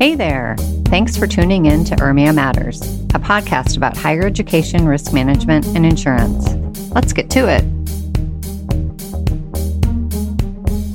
Hey there. Thanks for tuning in to URMIA Matters, a podcast about higher education, risk management, and insurance. Let's get to it.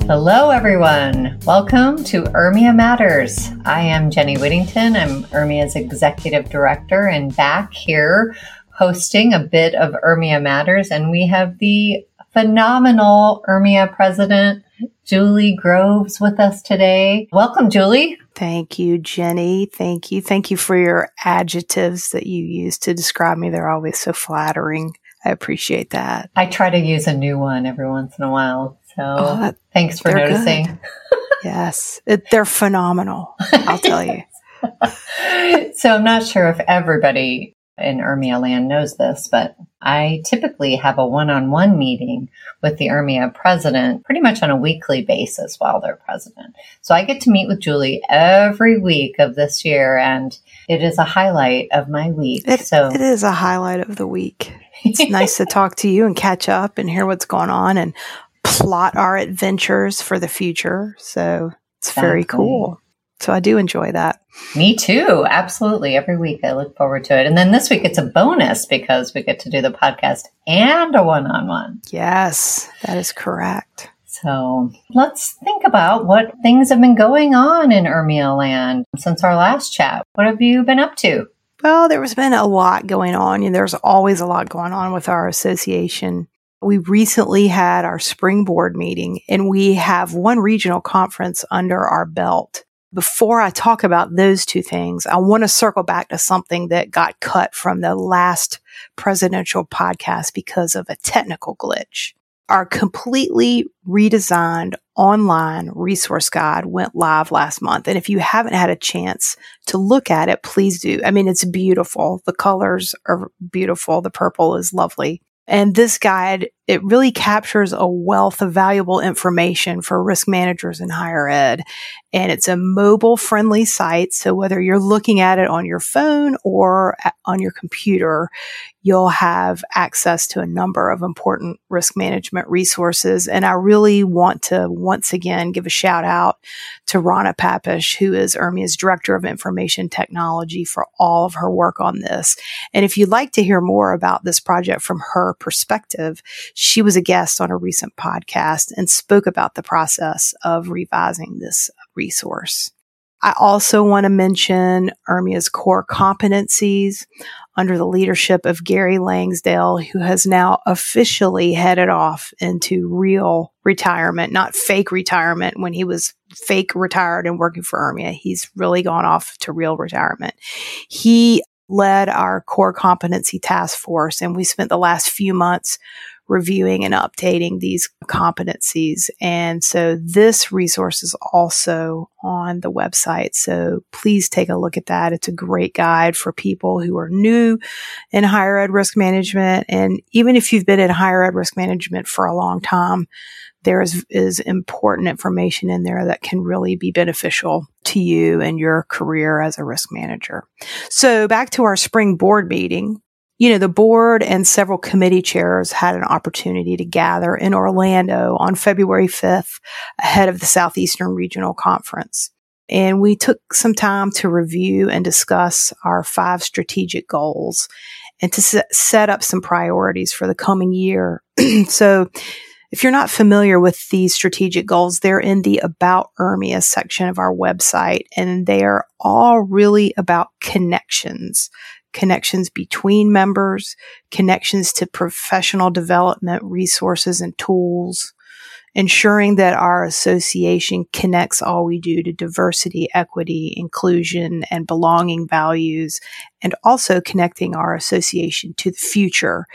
Hello, everyone. Welcome to URMIA Matters. I am Jenny Whittington. I'm URMIA's executive director and back here hosting a bit of URMIA Matters. And we have the phenomenal URMIA president, Julie Groves with us today. Welcome, Julie. Thank you, Jenny. Thank you. Thank you for your adjectives that you use to describe me. They're always so flattering. I appreciate that. I try to use a new one every once in a while. So oh, that, thanks for noticing. yes, it, they're phenomenal. I'll tell you. so I'm not sure if everybody in URMIA land knows this, but I typically have a one-on-one meeting with the URMIA president pretty much on a weekly basis while they're president. So I get to meet with Julie every week of this year and it is a highlight of my week. It, so it is a highlight of the week. It's nice to talk to you and catch up and hear what's going on and plot our adventures for the future. So it's exactly. very cool. So I do enjoy that. Me too. Absolutely. Every week I look forward to it. And then this week it's a bonus because we get to do the podcast and a one on one. Yes, that is correct. So let's think about what things have been going on in URMIA land since our last chat. What have you been up to? Well, there has been a lot going on. and there's always a lot going on with our association. We recently had our spring board meeting and we have one regional conference under our belt before I talk about those two things, I want to circle back to something that got cut from the last presidential podcast because of a technical glitch. Our completely redesigned online resource guide went live last month. And if you haven't had a chance to look at it, please do. I mean, it's beautiful. The colors are beautiful. The purple is lovely. And this guide, it really captures a wealth of valuable information for risk managers in higher ed. And it's a mobile friendly site. So whether you're looking at it on your phone or on your computer, you'll have access to a number of important risk management resources. And I really want to once again give a shout out to Rana Papish, who is URMIA's Director of Information Technology for all of her work on this. And if you'd like to hear more about this project from her perspective, she was a guest on a recent podcast and spoke about the process of revising this resource. I also want to mention URMIA's core competencies under the leadership of Gary Langsdale, who has now officially headed off into real retirement, not fake retirement when he was fake retired and working for URMIA. He's really gone off to real retirement. He led our core competency task force and we spent the last few months reviewing and updating these competencies. And so this resource is also on the website. So please take a look at that. It's a great guide for people who are new in higher ed risk management. And even if you've been in higher ed risk management for a long time, there is, is important information in there that can really be beneficial to you and your career as a risk manager. So back to our spring board meeting you know, the board and several committee chairs had an opportunity to gather in Orlando on February 5th ahead of the Southeastern Regional Conference. And we took some time to review and discuss our five strategic goals and to set up some priorities for the coming year. so if you're not familiar with these strategic goals, they're in the About URMIA section of our website, and they are all really about connections connections between members, connections to professional development resources and tools, ensuring that our association connects all we do to diversity, equity, inclusion, and belonging values, and also connecting our association to the future.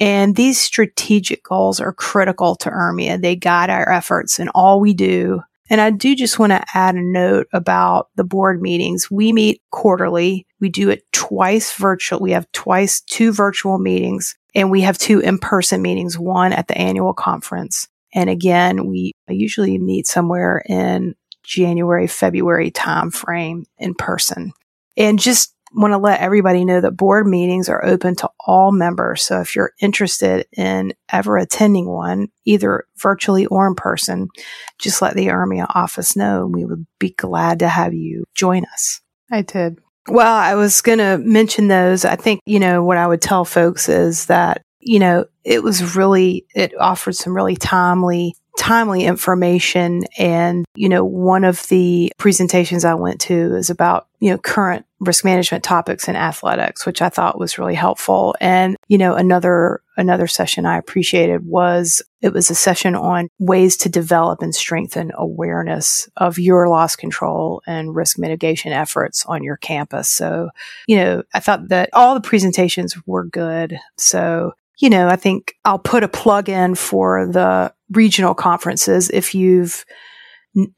And these strategic goals are critical to URMIA. They guide our efforts in all we do and I do just want to add a note about the board meetings. We meet quarterly. We do it twice virtual. We have twice two virtual meetings and we have two in-person meetings, one at the annual conference. And again, we usually meet somewhere in January, February timeframe in person. And just want to let everybody know that board meetings are open to all members. So if you're interested in ever attending one, either virtually or in person, just let the URMIA office know and we would be glad to have you join us. I did. Well, I was going to mention those. I think, you know, what I would tell folks is that, you know, it was really, it offered some really timely timely information. And, you know, one of the presentations I went to is about, you know, current risk management topics in athletics, which I thought was really helpful. And, you know, another, another session I appreciated was it was a session on ways to develop and strengthen awareness of your loss control and risk mitigation efforts on your campus. So, you know, I thought that all the presentations were good. So, you know, I think I'll put a plug in for the regional conferences if you've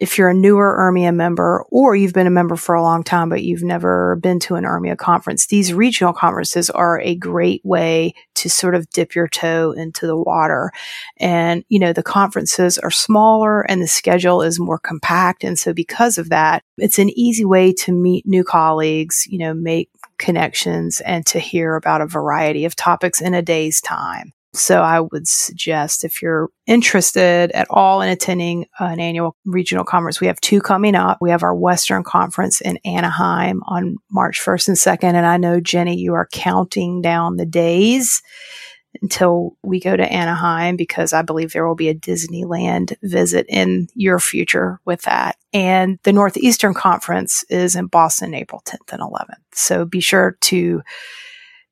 if you're a newer URMIA member or you've been a member for a long time but you've never been to an URMIA conference, these regional conferences are a great way to sort of dip your toe into the water. And, you know, the conferences are smaller and the schedule is more compact. And so because of that, it's an easy way to meet new colleagues, you know, make connections and to hear about a variety of topics in a day's time. So I would suggest if you're interested at all in attending an annual regional conference, we have two coming up. We have our Western Conference in Anaheim on March 1st and 2nd. And I know, Jenny, you are counting down the days until we go to Anaheim because I believe there will be a Disneyland visit in your future with that. And the Northeastern Conference is in Boston, April 10th and 11th. So be sure to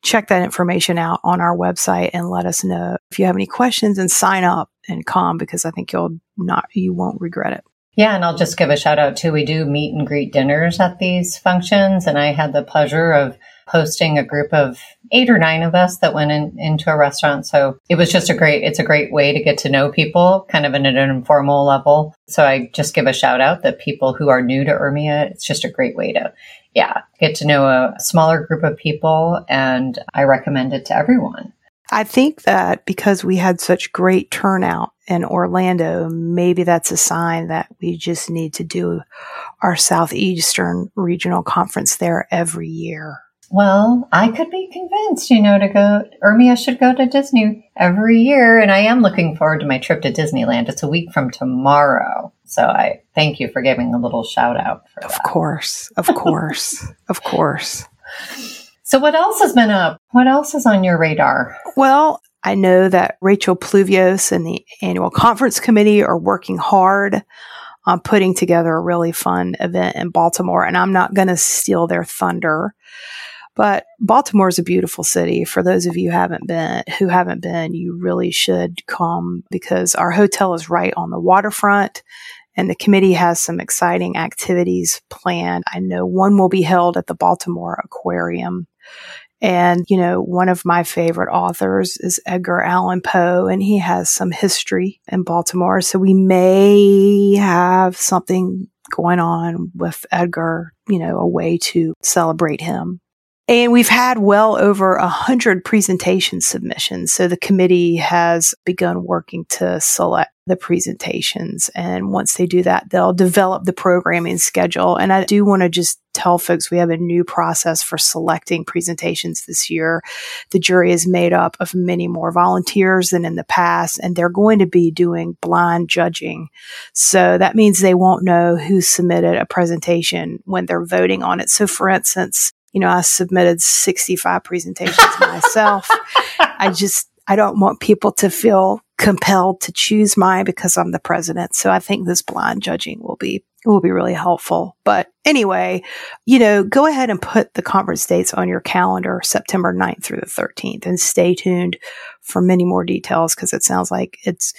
check that information out on our website and let us know if you have any questions and sign up and come because I think you'll not, you won't regret it. Yeah, and I'll just give a shout out too. We do meet and greet dinners at these functions, and I had the pleasure of hosting a group of eight or nine of us that went in, into a restaurant. So it was just a great, it's a great way to get to know people kind of in an informal level. So I just give a shout out that people who are new to URMIA, it's just a great way to yeah, get to know a smaller group of people. And I recommend it to everyone. I think that because we had such great turnout in Orlando, maybe that's a sign that we just need to do our Southeastern Regional Conference there every year. Well, I could be convinced, you know, to go, URMIA should go to Disney every year. And I am looking forward to my trip to Disneyland. It's a week from tomorrow. So I thank you for giving a little shout out for of that. Of course. Of course. of course. So what else has been up? What else is on your radar? Well, I know that Rachel Pluvios and the annual conference committee are working hard on putting together a really fun event in Baltimore. And I'm not going to steal their thunder. But Baltimore is a beautiful city. For those of you who haven't been, who haven't been, you really should come because our hotel is right on the waterfront and the committee has some exciting activities planned. I know one will be held at the Baltimore Aquarium. And, you know, one of my favorite authors is Edgar Allan Poe, and he has some history in Baltimore. So we may have something going on with Edgar, you know, a way to celebrate him. And we've had well over a hundred presentation submissions. So the committee has begun working to select the presentations. And once they do that, they'll develop the programming schedule. And I do want to just tell folks we have a new process for selecting presentations this year. The jury is made up of many more volunteers than in the past, and they're going to be doing blind judging. So that means they won't know who submitted a presentation when they're voting on it. So for instance, you know, I submitted 65 presentations myself. I just, I don't want people to feel compelled to choose mine because I'm the president. So I think this blind judging will be will be really helpful. But anyway, you know, go ahead and put the conference dates on your calendar September 9th through the 13th and stay tuned for many more details because it sounds like it's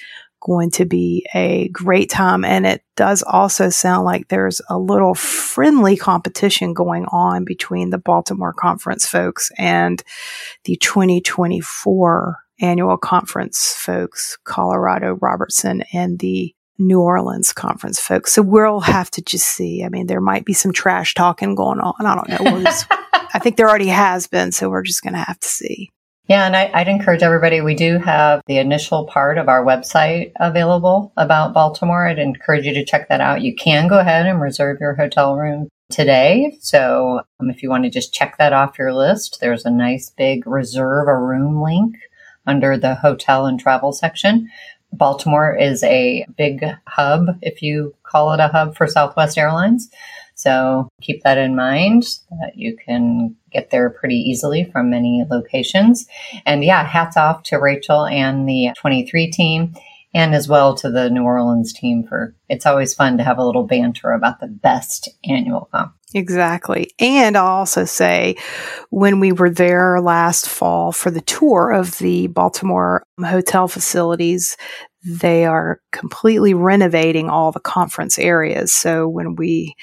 going to be a great time. And it does also sound like there's a little friendly competition going on between the Baltimore Conference folks and the 2024 annual conference folks, Colorado Robertson and the New Orleans conference folks. So we'll have to just see. I mean, there might be some trash talking going on. I don't know. We'll just, I think there already has been. So we're just going to have to see. Yeah, and I, would encourage everybody. We do have the initial part of our website available about Baltimore. I'd encourage you to check that out. You can go ahead and reserve your hotel room today. So um, if you want to just check that off your list, there's a nice big reserve a room link under the hotel and travel section. Baltimore is a big hub, if you call it a hub for Southwest Airlines. So keep that in mind that you can get there pretty easily from many locations. And yeah, hats off to Rachel and the 23 team and as well to the New Orleans team for it's always fun to have a little banter about the best annual comp. Exactly. And I'll also say when we were there last fall for the tour of the Baltimore hotel facilities, they are completely renovating all the conference areas. So when we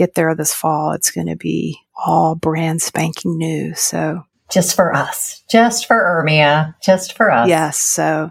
get there this fall, it's going to be all brand spanking new. So just for us, just for URMIA, just for us. Yes. So,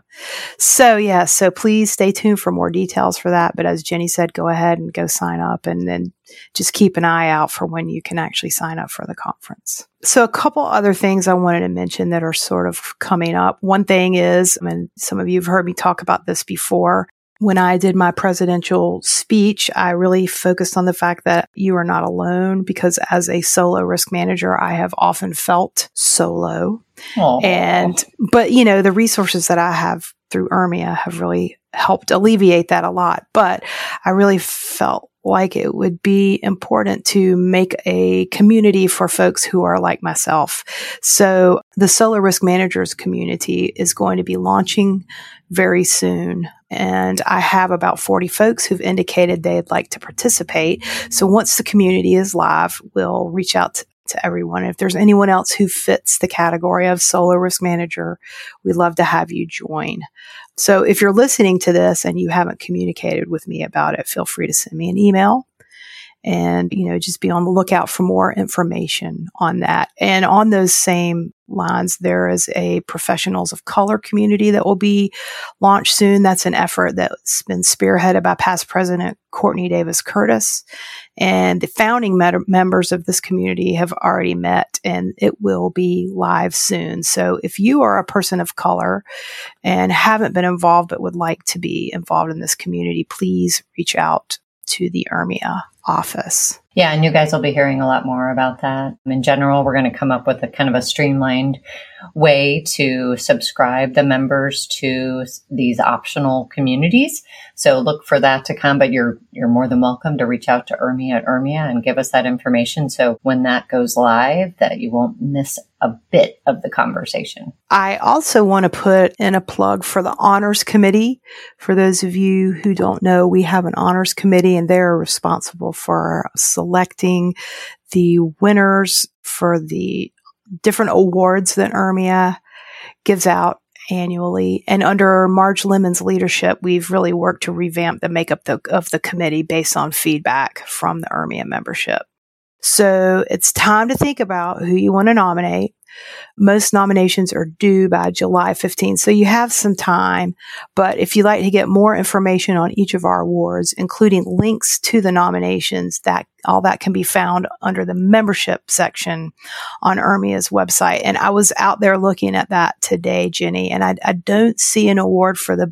so yeah. So please stay tuned for more details for that. But as Jenny said, go ahead and go sign up and then just keep an eye out for when you can actually sign up for the conference. So a couple other things I wanted to mention that are sort of coming up. One thing is, I mean, some of you have heard me talk about this before, when I did my presidential speech, I really focused on the fact that you are not alone because as a solo risk manager, I have often felt solo. Aww. And, but you know, the resources that I have through URMIA have really helped alleviate that a lot. But I really felt like it would be important to make a community for folks who are like myself. So the solo risk managers community is going to be launching very soon. And I have about 40 folks who've indicated they'd like to participate. So once the community is live, we'll reach out to, to everyone. If there's anyone else who fits the category of solo risk manager, we'd love to have you join. So if you're listening to this and you haven't communicated with me about it, feel free to send me an email and you know just be on the lookout for more information on that. And on those same lines there is a professionals of color community that will be launched soon. That's an effort that's been spearheaded by past president courtney davis curtis. And the founding met- members of this community have already met and it will be live soon. So if you are a person of color and haven't been involved but would like to be involved in this community please reach out to the URMIA office. Yeah, and you guys will be hearing a lot more about that. In general, we're going to come up with a kind of a streamlined way to subscribe the members to these optional communities. So look for that to come, but you're you're more than welcome to reach out to URMIA at URMIA and give us that information. So when that goes live, that you won't miss a bit of the conversation. I also want to put in a plug for the honors committee. For those of you who don't know, we have an honors committee and they're responsible for selecting the winners for the different awards that URMIA gives out annually. And under Marge Lemon's leadership, we've really worked to revamp the makeup the, of the committee based on feedback from the URMIA membership. So it's time to think about who you want to nominate. Most nominations are due by July 15th, so you have some time. But if you'd like to get more information on each of our awards, including links to the nominations, that all that can be found under the membership section on URMIA's website. And I was out there looking at that today, Jenny, and I, I don't see an award for the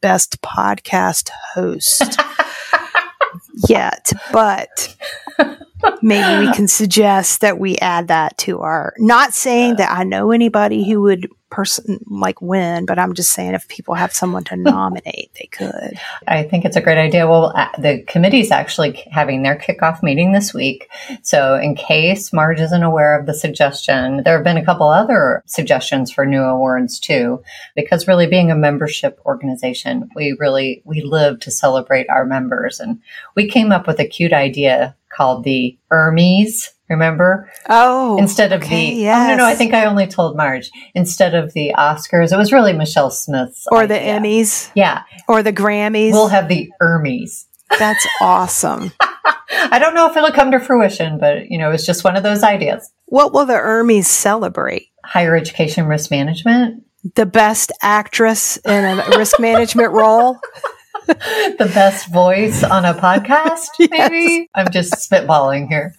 best podcast host. yet, but maybe we can suggest that we add that to our not saying that I know anybody who would person like win, but I'm just saying if people have someone to nominate, they could. I think it's a great idea. Well, uh, the committee's actually having their kickoff meeting this week. So in case Marge isn't aware of the suggestion, there have been a couple other suggestions for new awards too, because really being a membership organization, we really, we live to celebrate our members. And we came up with a cute idea called the Ermies. Remember? Oh, instead of okay, the yes. oh no no I think I only told Marge. Instead of the Oscars it was really Michelle Smith's or idea. the Emmys? Yeah. Or the Grammys? We'll have the Ermies that's awesome. I don't know if it'll come to fruition but you know it's just one of those ideas. What will the Ermies celebrate? Higher education risk management. The best actress in a risk management role the best voice on a podcast, maybe? Yes. I'm just spitballing here.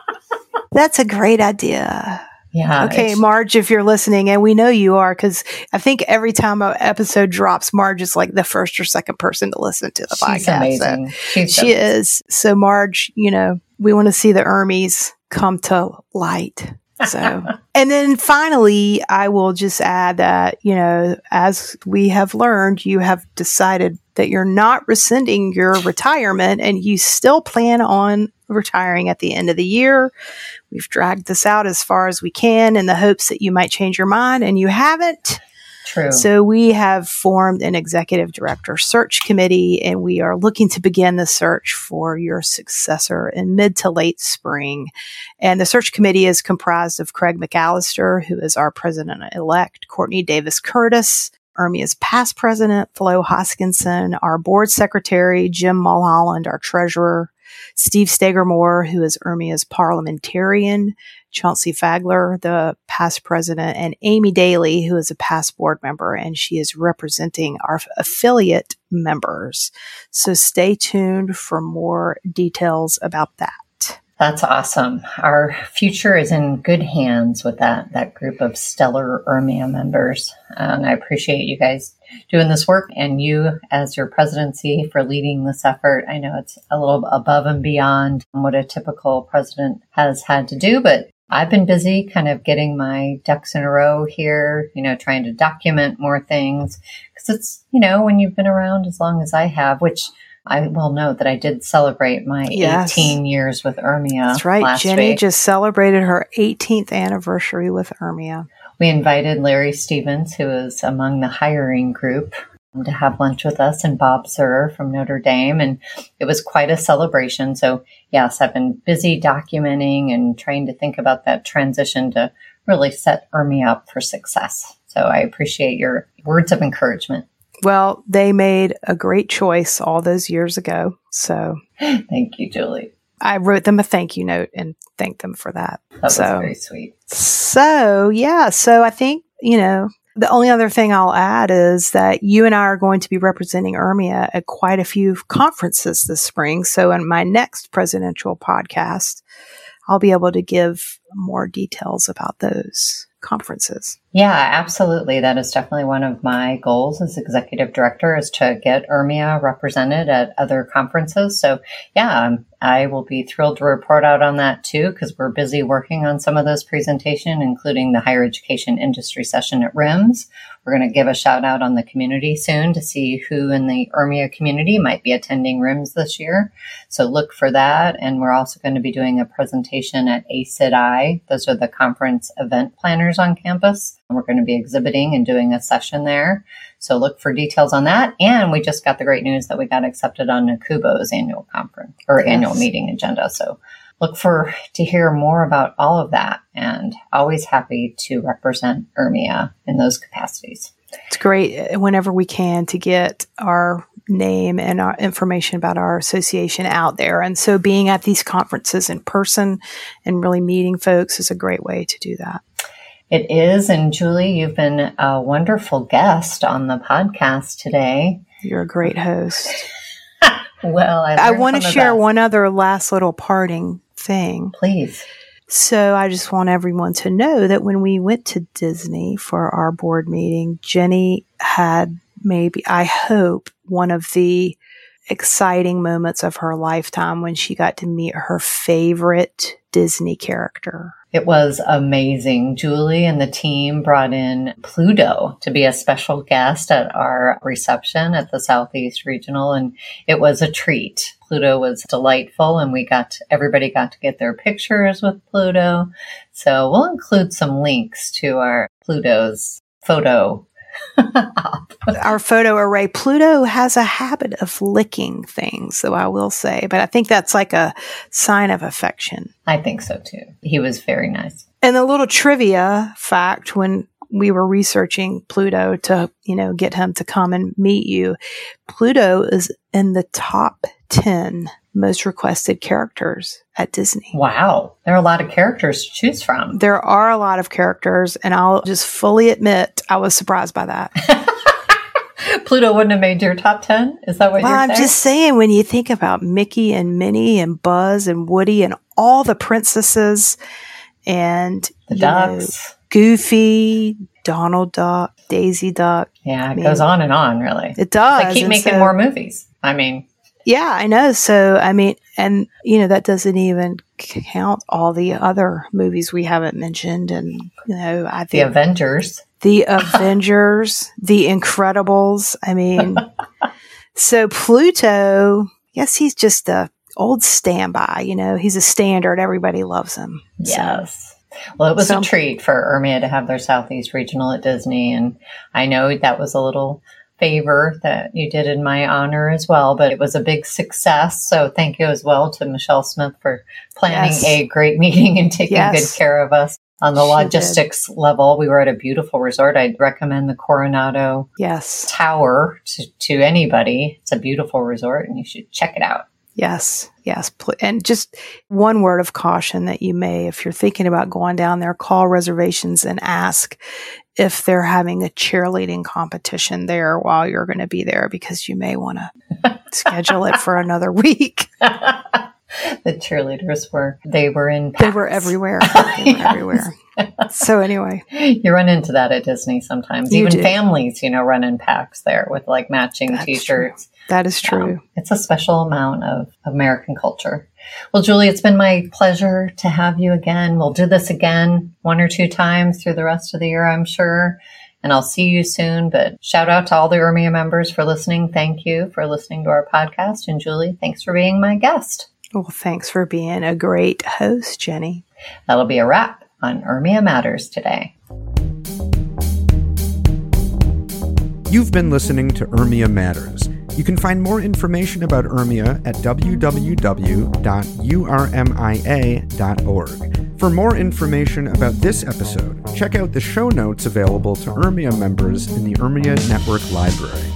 That's a great idea. Yeah. Okay, Marge, if you're listening, and we know you are, because I think every time an episode drops, Marge is like the first or second person to listen to the She's podcast. Amazing. So she is. So, Marge, you know, We want to see the Ermies come to light. So, and then finally, I will just add that, you know, as we have learned, you have decided that you're not rescinding your retirement and you still plan on retiring at the end of the year. We've dragged this out as far as we can in the hopes that you might change your mind and you haven't. True. So we have formed an executive director search committee and we are looking to begin the search for your successor in mid to late spring. And the search committee is comprised of Craig McAllister, who is our president elect, Courtney Davis Curtis, URMIA's past president, Flo Hoskinson, our board secretary, Jim Mulholland, our treasurer, Steve Stagermore, who is URMIA's parliamentarian, Chauncey Fagler, the past president, and Amy Daly, who is a past board member, and she is representing our affiliate members. So stay tuned for more details about that. That's awesome. Our future is in good hands with that that group of stellar URMIA members, and I appreciate you guys doing this work and you as your presidency for leading this effort. I know it's a little above and beyond what a typical president has had to do, but I've been busy kind of getting my ducks in a row here, you know, trying to document more things because it's, you know, when you've been around as long as I have, which I will note that I did celebrate my yes. 18 years with URMIA. That's right. Jenny week. just celebrated her 18th anniversary with URMIA. We invited Larry Stevens, who is among the hiring group, um, to have lunch with us and Bob Sir from Notre Dame. And it was quite a celebration. So, yes, I've been busy documenting and trying to think about that transition to really set URMIA up for success. So I appreciate your words of encouragement. Well, they made a great choice all those years ago. So thank you, Julie. I wrote them a thank you note and thanked them for that. That was so, very sweet. So, yeah. So I think, you know, the only other thing I'll add is that you and I are going to be representing URMIA at quite a few conferences this spring. So in my next presidential podcast, I'll be able to give more details about those conferences. Yeah, absolutely. That is definitely one of my goals as executive director is to get URMIA represented at other conferences. So yeah, um, I will be thrilled to report out on that too, because we're busy working on some of those presentation, including the higher education industry session at RIMS. We're going to give a shout out on the community soon to see who in the URMIA community might be attending RIMS this year. So look for that. And we're also going to be doing a presentation at ACCED-I. Those are the conference event planners on campus. And We're going to be exhibiting and doing a session there. So look for details on that. And we just got the great news that we got accepted on NACUBO's annual conference or yes. annual meeting agenda. So look for to hear more about all of that and always happy to represent URMIA in those capacities. It's great uh, whenever we can to get our name and our information about our association out there. And so being at these conferences in person and really meeting folks is a great way to do that. It is. And Julie, you've been a wonderful guest on the podcast today. You're a great host. well, I, I want to share one other last little parting thing. Please. So I just want everyone to know that when we went to Disney for our board meeting, Jenny had maybe, I hope, one of the exciting moments of her lifetime when she got to meet her favorite Disney character. It was amazing. Julie and the team brought in Pluto to be a special guest at our reception at the Southeast Regional, and it was a treat. Pluto was delightful, and we got everybody got to get their pictures with Pluto. So we'll include some links to our Pluto's photo Our photo array. Pluto has a habit of licking things, though I will say, but I think that's like a sign of affection. I think so too. He was very nice. And a little trivia fact when we were researching Pluto to, you know, get him to come and meet you, Pluto is in the top 10 most requested characters at Disney. Wow. There are a lot of characters to choose from. There are a lot of characters, and I'll just fully admit I was surprised by that. Pluto wouldn't have made your top 10? Is that what well, you're saying? I'm just saying, when you think about Mickey and Minnie and Buzz and Woody and all the princesses and the ducks, know, Goofy, Donald Duck, Daisy Duck. Yeah, it I mean, goes on and on, really. It does. They keep making so, more movies. I mean, Yeah, I know. So, I mean, and, you know, that doesn't even count all the other movies we haven't mentioned. And, you know, I think The Avengers. the Avengers, the Incredibles. I mean, so Pluto, yes, he's just a old standby. You know, he's a standard. Everybody loves him. So, Yes. Well, it was So- a treat for URMIA to have their Southeast Regional at Disney. And I know that was a little favor that you did in my honor as well, but it was a big success. So thank you as well to Michelle Smith for planning Yes. a great meeting and taking Yes. good care of us. On the She did. logistics level, we were at a beautiful resort. I'd recommend the Coronado yes, Tower to, to anybody. It's a beautiful resort and you should check it out. yes, yes. And just one word of caution that you may, if you're thinking about going down there, call reservations and ask if they're having a cheerleading competition there while you're going to be there because you may want to schedule it for another week. the cheerleaders were, they were in They were everywhere. They were Yes. everywhere. So anyway, You run into that at Disney sometimes. You Even do. families, you know, run in packs there with like matching That's t-shirts. That is true. Um, it's a special amount of American culture. Well, Julie, it's been my pleasure to have you again. We'll do this again one or two times through the rest of the year, I'm sure. And I'll see you soon. But shout out to all the URMIA members for listening. Thank you for listening to our podcast. And Julie, thanks for being my guest. Well, thanks for being a great host, Jenny. That'll be a wrap on URMIA Matters today. You've been listening to URMIA Matters. You can find more information about URMIA at www.urmia.org. For more information about this episode, check out the show notes available to URMIA members in the URMIA Network Library.